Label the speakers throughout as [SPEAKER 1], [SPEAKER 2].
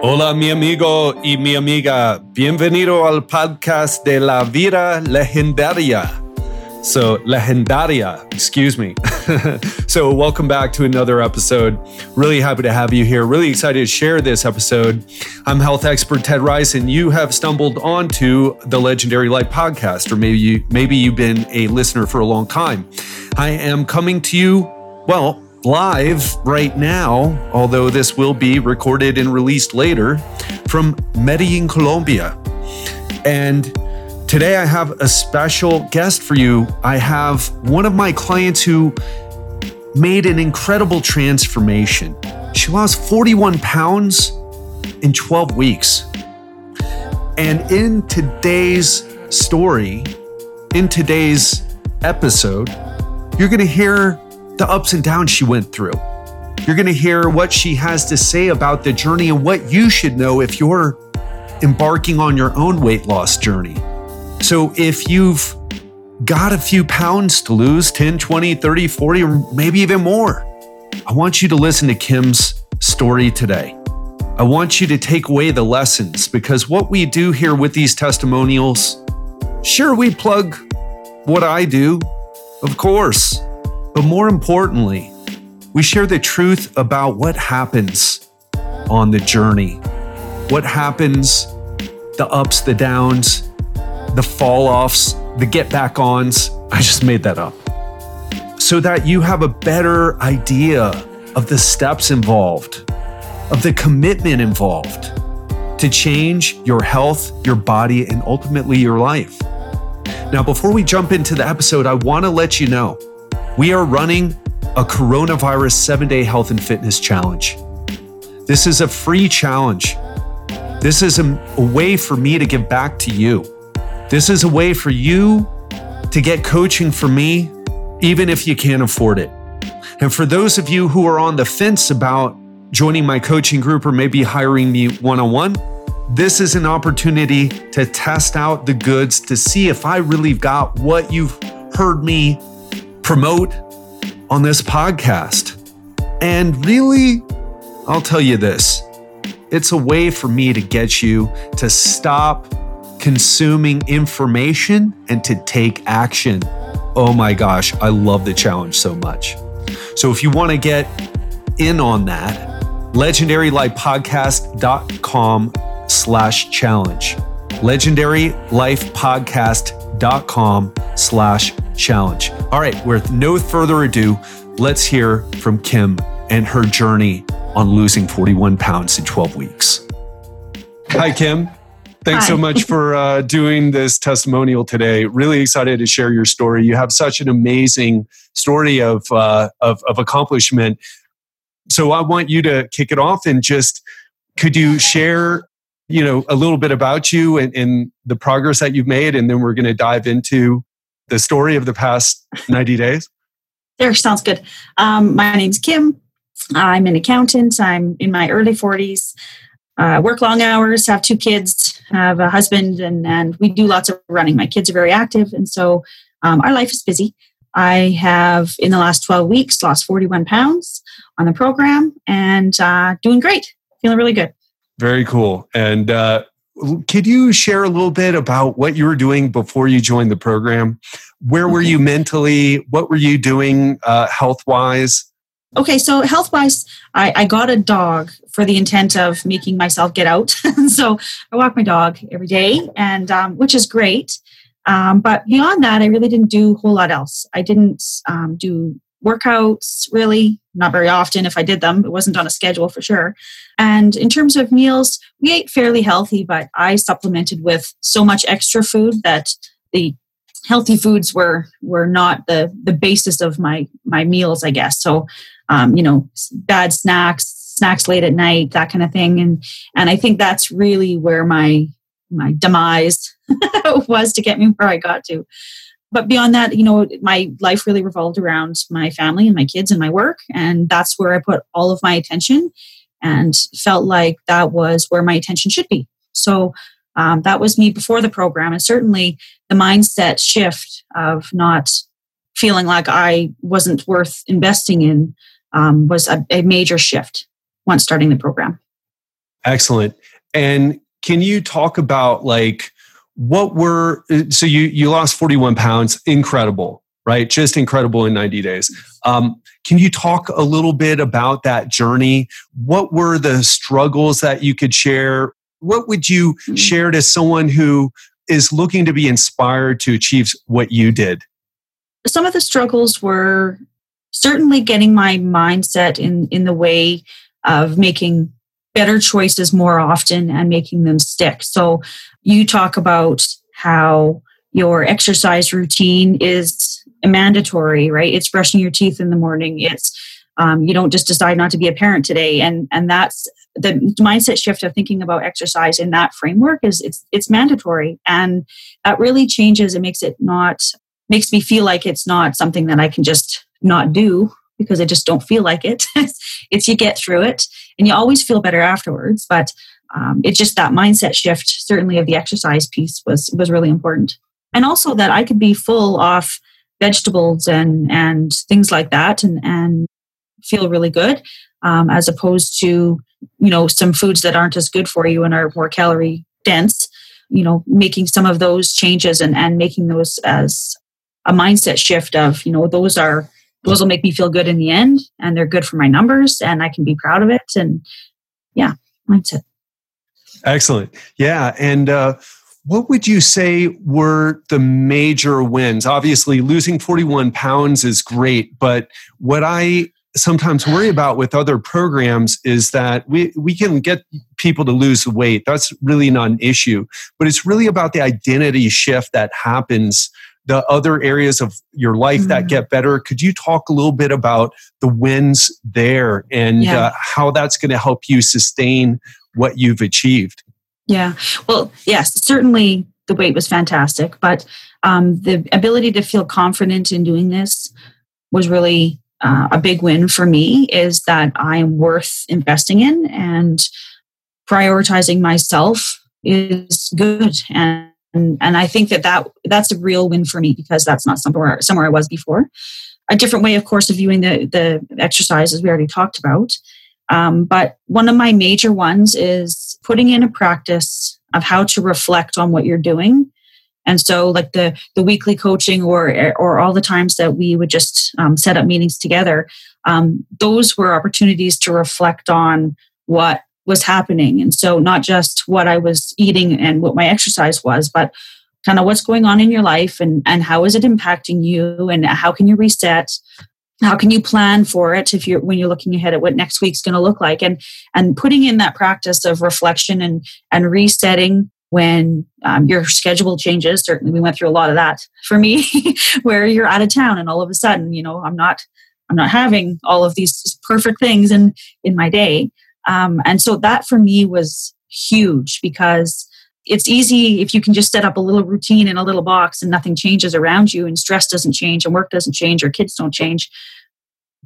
[SPEAKER 1] Hola, mi amigo y mi amiga. Bienvenido al podcast de la vida legendaria. So, legendaria, excuse me. so, welcome back to another episode. Really happy to have you here. Really excited to share this episode. I'm health expert Ted Ryce, and you have stumbled onto the Legendary Life podcast, or maybe you maybe you've been a listener for a long time. I am coming to you, well, live right now, although this will be recorded and released later, from Medellin, Colombia. And Today, I have a special guest for you. I have one of my clients who made an incredible transformation. She lost 41 pounds in 12 weeks. And in today's story, in today's episode, you're going to hear the ups and downs she went through. You're going to hear what she has to say about the journey and what you should know if you're embarking on your own weight loss journey. So if you've got a few pounds to lose 10, 20, 30, 40, or maybe even more, I want you to listen to Kim's story today. I want you to take away the lessons because what we do here with these testimonials, sure, we plug what I do, of course, but more importantly, we share the truth about what happens on the journey, what happens, the ups, the downs, the fall offs, the get back ons. I just made that up. So that you have a better idea of the steps involved, of the commitment involved to change your health, your body, and ultimately your life. Now, before we jump into the episode, I want to let you know we are running a coronavirus seven day health and fitness challenge. This is a free challenge. This is a, a way for me to give back to you. This is a way for you to get coaching from me, even if you can't afford it. And for those of you who are on the fence about joining my coaching group or maybe hiring me one on one, this is an opportunity to test out the goods to see if I really got what you've heard me promote on this podcast. And really, I'll tell you this it's a way for me to get you to stop consuming information and to take action. Oh my gosh, I love the challenge so much. So if you want to get in on that, legendarylifepodcast.com slash challenge. legendarylifepodcast.com slash challenge. All right, with no further ado, let's hear from Kim and her journey on losing 41 pounds in 12 weeks. Hi, Kim. Thanks Hi. so much for uh, doing this testimonial today. Really excited to share your story. You have such an amazing story of, uh, of, of accomplishment. So I want you to kick it off and just could you share, you know, a little bit about you and, and the progress that you've made, and then we're going to dive into the story of the past ninety days.
[SPEAKER 2] There sounds good. Um, my name's Kim. I'm an accountant. I'm in my early 40s uh, work long hours, have two kids, have a husband, and, and we do lots of running. My kids are very active, and so um, our life is busy. I have, in the last 12 weeks, lost 41 pounds on the program and uh, doing great, feeling really good.
[SPEAKER 1] Very cool. And uh, could you share a little bit about what you were doing before you joined the program? Where were you mentally? What were you doing uh, health wise?
[SPEAKER 2] Okay, so health wise, I, I, got a dog for the intent of making myself get out. so I walk my dog every day, and um, which is great. Um, but beyond that, I really didn't do a whole lot else. I didn't um, do workouts really, not very often. If I did them, it wasn't on a schedule for sure. And in terms of meals, we ate fairly healthy, but I supplemented with so much extra food that the healthy foods were were not the the basis of my my meals i guess so um, you know, bad snacks, snacks late at night, that kind of thing. And and I think that's really where my my demise was to get me where I got to. But beyond that, you know, my life really revolved around my family and my kids and my work. And that's where I put all of my attention and felt like that was where my attention should be. So um, that was me before the program. And certainly the mindset shift of not feeling like I wasn't worth investing in um, was a, a major shift once starting the program.
[SPEAKER 1] Excellent. And can you talk about like what were so you you lost 41 pounds. Incredible right? Just incredible in 90 days. Um, can you talk a little bit about that journey? What were the struggles that you could share? What would you mm-hmm. share to someone who is looking to be inspired to achieve what you did?
[SPEAKER 2] Some of the struggles were certainly getting my mindset in in the way of making better choices more often and making them stick. So you talk about how your exercise routine is mandatory, right? It's brushing your teeth in the morning. It's um, you don't just decide not to be a parent today, and and that's the mindset shift of thinking about exercise in that framework is it's it's mandatory, and that really changes. It makes it not makes me feel like it's not something that I can just not do because I just don't feel like it. it's you get through it and you always feel better afterwards. But um, it's just that mindset shift, certainly of the exercise piece, was was really important. And also that I could be full off vegetables and and things like that, and and feel really good, um, as opposed to you know some foods that aren't as good for you and are more calorie dense. You know, making some of those changes and and making those as a mindset shift of you know those are those will make me feel good in the end and they're good for my numbers and I can be proud of it. And yeah, mindset.
[SPEAKER 1] Excellent. Yeah. And uh, what would you say were the major wins? Obviously, losing 41 pounds is great, but what I sometimes worry about with other programs is that we, we can get people to lose weight. That's really not an issue, but it's really about the identity shift that happens the other areas of your life mm-hmm. that get better. Could you talk a little bit about the wins there and yeah. uh, how that's going to help you sustain what you've achieved?
[SPEAKER 2] Yeah. Well, yes, certainly the weight was fantastic, but um, the ability to feel confident in doing this was really uh, a big win for me is that I am worth investing in and prioritizing myself is good. And and, and I think that, that that's a real win for me because that's not somewhere somewhere I was before. A different way, of course, of viewing the the exercises we already talked about. Um, but one of my major ones is putting in a practice of how to reflect on what you're doing. And so, like the the weekly coaching, or or all the times that we would just um, set up meetings together, um, those were opportunities to reflect on what was happening. And so, not just what I was eating and what my exercise was, but kind of what's going on in your life and, and how is it impacting you and how can you reset? How can you plan for it if you're when you're looking ahead at what next week's going to look like? And and putting in that practice of reflection and and resetting when um, your schedule changes. Certainly we went through a lot of that for me where you're out of town and all of a sudden you know i'm not i'm not having all of these perfect things in in my day um, and so that for me was huge because it's easy if you can just set up a little routine in a little box and nothing changes around you and stress doesn't change and work doesn't change or kids don't change.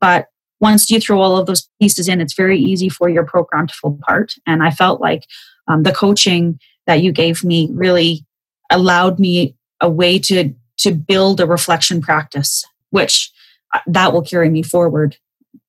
[SPEAKER 2] But once you throw all of those pieces in, it's very easy for your program to fall apart. And I felt like um, the coaching that you gave me really allowed me a way to to build a reflection practice, which uh, that will carry me forward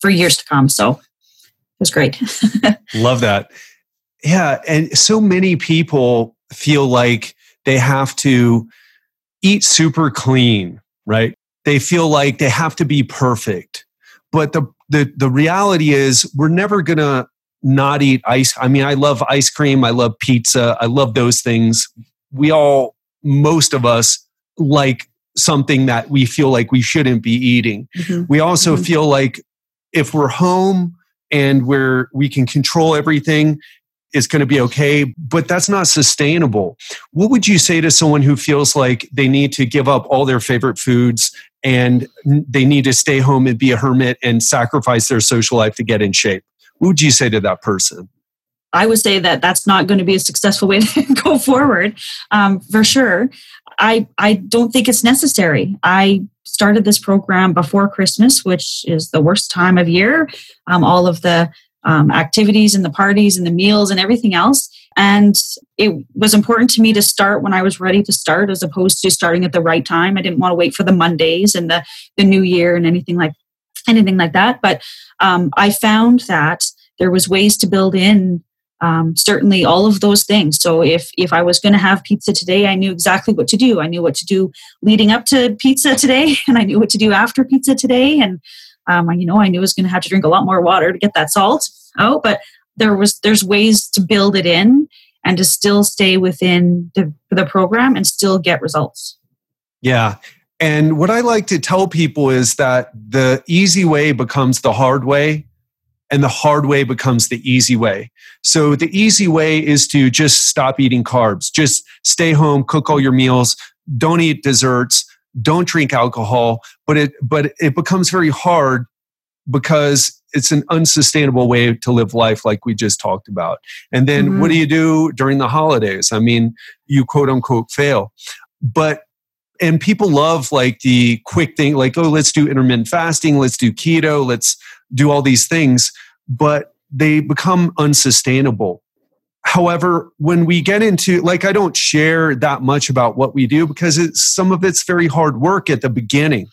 [SPEAKER 2] for years to come. So was great.
[SPEAKER 1] Love that. Yeah. And so many people feel like they have to eat super clean, right? They feel like they have to be perfect. But the, the, the reality is, we're never going to not eat ice. I mean, I love ice cream. I love pizza. I love those things. We all, most of us, like something that we feel like we shouldn't be eating. Mm-hmm. We also mm-hmm. feel like if we're home and where we can control everything is going to be okay, but that's not sustainable. What would you say to someone who feels like they need to give up all their favorite foods and they need to stay home and be a hermit and sacrifice their social life to get in shape? What would you say to that person?
[SPEAKER 2] I would say that that's not going to be a successful way to go forward, um, for sure. I I don't think it's necessary. I started this program before Christmas, which is the worst time of year. Um, all of the um, activities and the parties and the meals and everything else. And it was important to me to start when I was ready to start, as opposed to starting at the right time. I didn't want to wait for the Mondays and the the New Year and anything like anything like that. But um, I found that there was ways to build in um, certainly all of those things. So if if I was going to have pizza today, I knew exactly what to do. I knew what to do leading up to pizza today, and I knew what to do after pizza today. And um, you know, I knew I was going to have to drink a lot more water to get that salt out. But there was there's ways to build it in and to still stay within the, the program and still get results.
[SPEAKER 1] Yeah. And what I like to tell people is that the easy way becomes the hard way and the hard way becomes the easy way. So the easy way is to just stop eating carbs, just stay home, cook all your meals, don't eat desserts, don't drink alcohol, but it but it becomes very hard because it's an unsustainable way to live life like we just talked about. And then mm-hmm. what do you do during the holidays? I mean, you quote unquote fail. But and people love like the quick thing like oh let's do intermittent fasting let's do keto let's do all these things, but they become unsustainable. However, when we get into like I don't share that much about what we do because it's some of it's very hard work at the beginning.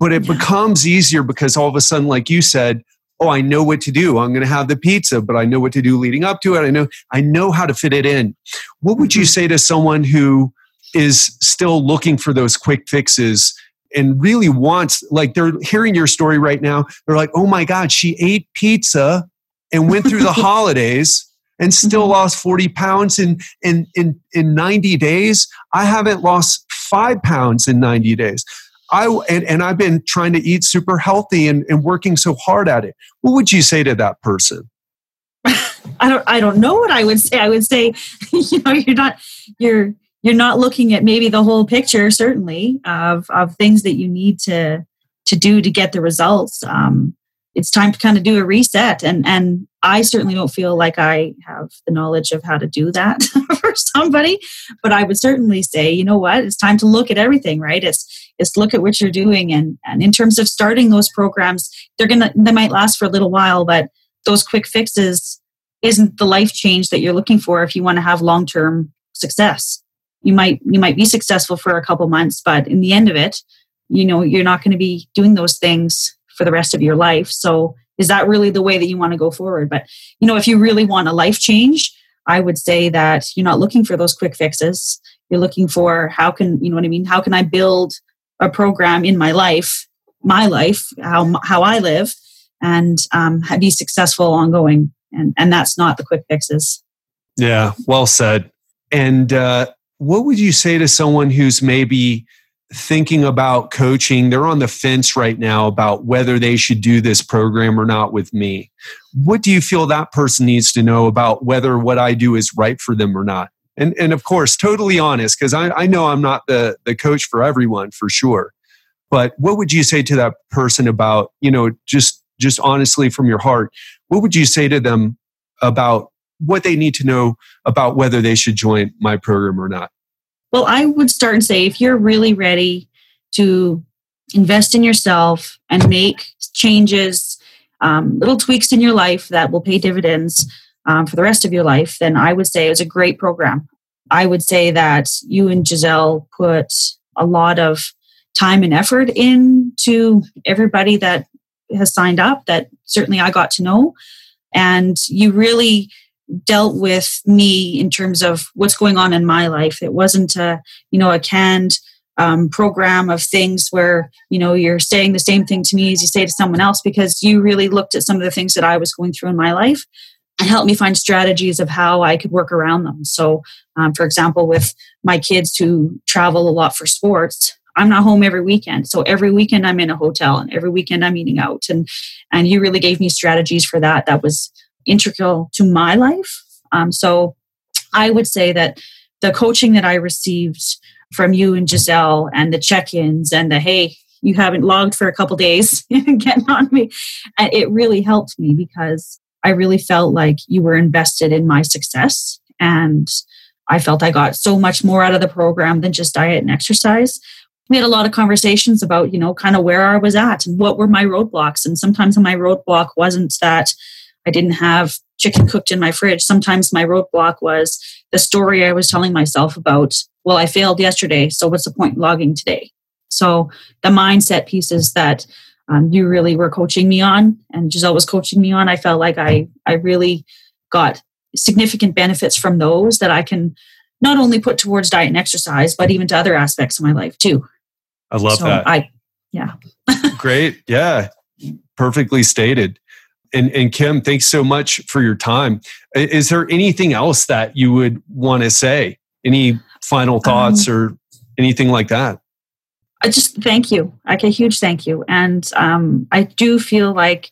[SPEAKER 1] But it yeah. becomes easier because all of a sudden like you said, oh, I know what to do. I'm going to have the pizza, but I know what to do leading up to it. I know I know how to fit it in. What would you mm-hmm. say to someone who is still looking for those quick fixes and really wants like they're hearing your story right now. They're like oh my god she ate pizza and went through the holidays and still mm-hmm. lost 40 pounds in, in in in 90 days? I haven't lost five pounds in 90 days. I and, and i've been trying to eat super healthy and, and working so hard at it. What would you say to that person?
[SPEAKER 2] I don't i don't know what i would say. I would say you know you're not you're you're not looking at maybe the whole picture certainly of of things that you need to to do to get the results. Um, it's time to kind of do a reset and and i certainly don't feel like i have the knowledge of how to do that for somebody but i would certainly say you know what? It's time to look at everything right? It's it's look at what you're doing and and in terms of starting those programs they're gonna they might last for a little while but those quick fixes isn't the life change that you're looking for if you want to have long term success you might you might be successful for a couple months but in the end of it you know you're not going to be doing those things for the rest of your life. So is that really the way that you want to go forward? But you know if you really want a life change i would say that you're not looking for those quick fixes. You're looking for how can you know what i mean? How can i build a program in my life my life how how i live and um, be successful ongoing? And and that's not the quick fixes.
[SPEAKER 1] Yeah well said. And uh, what would you say to someone who's maybe thinking about coaching? They're on the fence right now about whether they should do this program or not with me. What do you feel that person needs to know about whether what I do is right for them or not? And, and of course, totally honest, because I, I know I'm not the, the coach for everyone for sure. But what would you say to that person about, you know, just just honestly from your heart, what would you say to them about what they need to know about whether they should join my program or not?
[SPEAKER 2] Well, I would start and say if you're really ready to invest in yourself and make changes, um, little tweaks in your life that will pay dividends um, for the rest of your life, then I would say it was a great program. I would say that you and Giselle put a lot of time and effort into everybody that has signed up that certainly I got to know. And you really dealt with me in terms of what's going on in my life. It wasn't a, you know, a canned um, program of things where, you know, you're saying the same thing to me as you say to someone else because you really looked at some of the things that I was going through in my life and helped me find strategies of how I could work around them. So, um, for example, with my kids who travel a lot for sports, I'm not home every weekend. So every weekend I'm in a hotel and every weekend I'm eating out. And and you really gave me strategies for that. That was integral to my life. Um, so I would say that the coaching that I received from you and Giselle and the check-ins and the hey, you haven't logged for a couple days, getting on me, it really helped me because I really felt like you were invested in my success and I felt I got so much more out of the program than just diet and exercise. We had a lot of conversations about, you know, kind of where I was at and what were my roadblocks. And sometimes my roadblock wasn't that I didn't have chicken cooked in my fridge. Sometimes my roadblock was the story I was telling myself about, well, I failed yesterday, so what's the point logging today? So the mindset pieces that um, you really were coaching me on and Giselle was coaching me on, I felt like I, I really got significant benefits from those that I can not only put towards diet and exercise, but even to other aspects of my life too.
[SPEAKER 1] I love
[SPEAKER 2] So
[SPEAKER 1] that.
[SPEAKER 2] I, yeah.
[SPEAKER 1] Great. Yeah. Perfectly stated. And, and Kim, thanks so much for your time. Is there anything else that you would want to say? Any final thoughts or anything like that?
[SPEAKER 2] I just thank you. Like a huge thank you. And um, I do feel like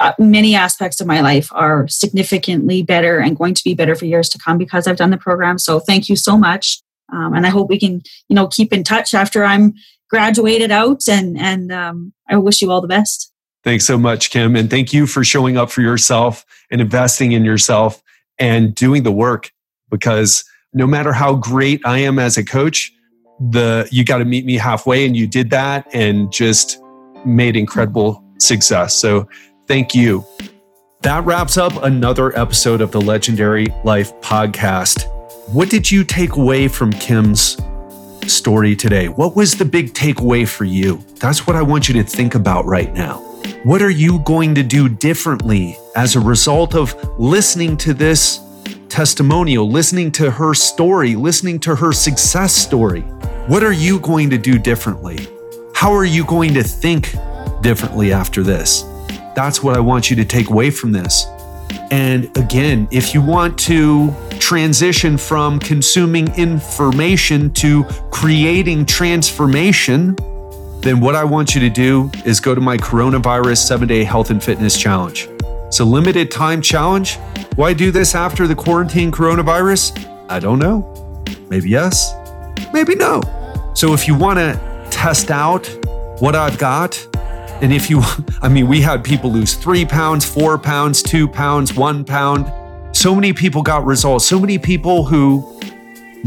[SPEAKER 2] uh, many aspects of my life are significantly better and going to be better for years to come because I've done the program. So thank you so much. Um, and I hope we can, you know, keep in touch after I'm graduated out. And and um, I wish you all the best.
[SPEAKER 1] Thanks so much, Kim. And thank you for showing up for yourself and investing in yourself and doing the work because no matter how great I am as a coach, the you got to meet me halfway and you did that and just made incredible success. So thank you. That wraps up another episode of the Legendary Life podcast. What did you take away from Kim's story today? What was the big takeaway for you? That's what I want you to think about right now. What are you going to do differently as a result of listening to this testimonial, listening to her story, listening to her success story? What are you going to do differently? How are you going to think differently after this? That's what I want you to take away from this. And again, if you want to transition from consuming information to creating transformation, then what I want you to do is go to my coronavirus seven day health and fitness challenge. It's a limited time challenge. Why do this after the quarantine coronavirus? I don't know. Maybe yes, maybe no. So if you want to test out what I've got, and if you, I mean, we had people lose three pounds, four pounds, two pounds, one pound. So many people got results. So many people who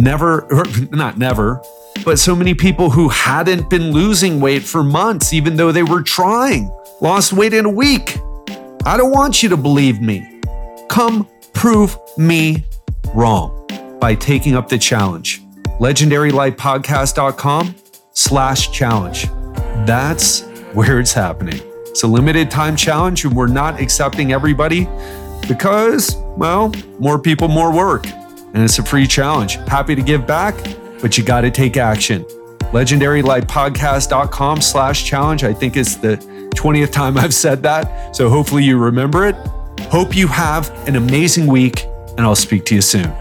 [SPEAKER 1] never, not never, but so many people who hadn't been losing weight for months, even though they were trying, lost weight in a week. I don't want you to believe me. Come prove me wrong by taking up the challenge. LegendaryLifePodcast.com slash challenge. That's where it's happening. It's a limited time challenge, and we're not accepting everybody because, well, more people, more work. And it's a free challenge. Happy to give back, but you got to take action. LegendaryLifePodcast.com slash challenge. I think it's the 20th time I've said that. So hopefully you remember it. Hope you have an amazing week, and I'll speak to you soon.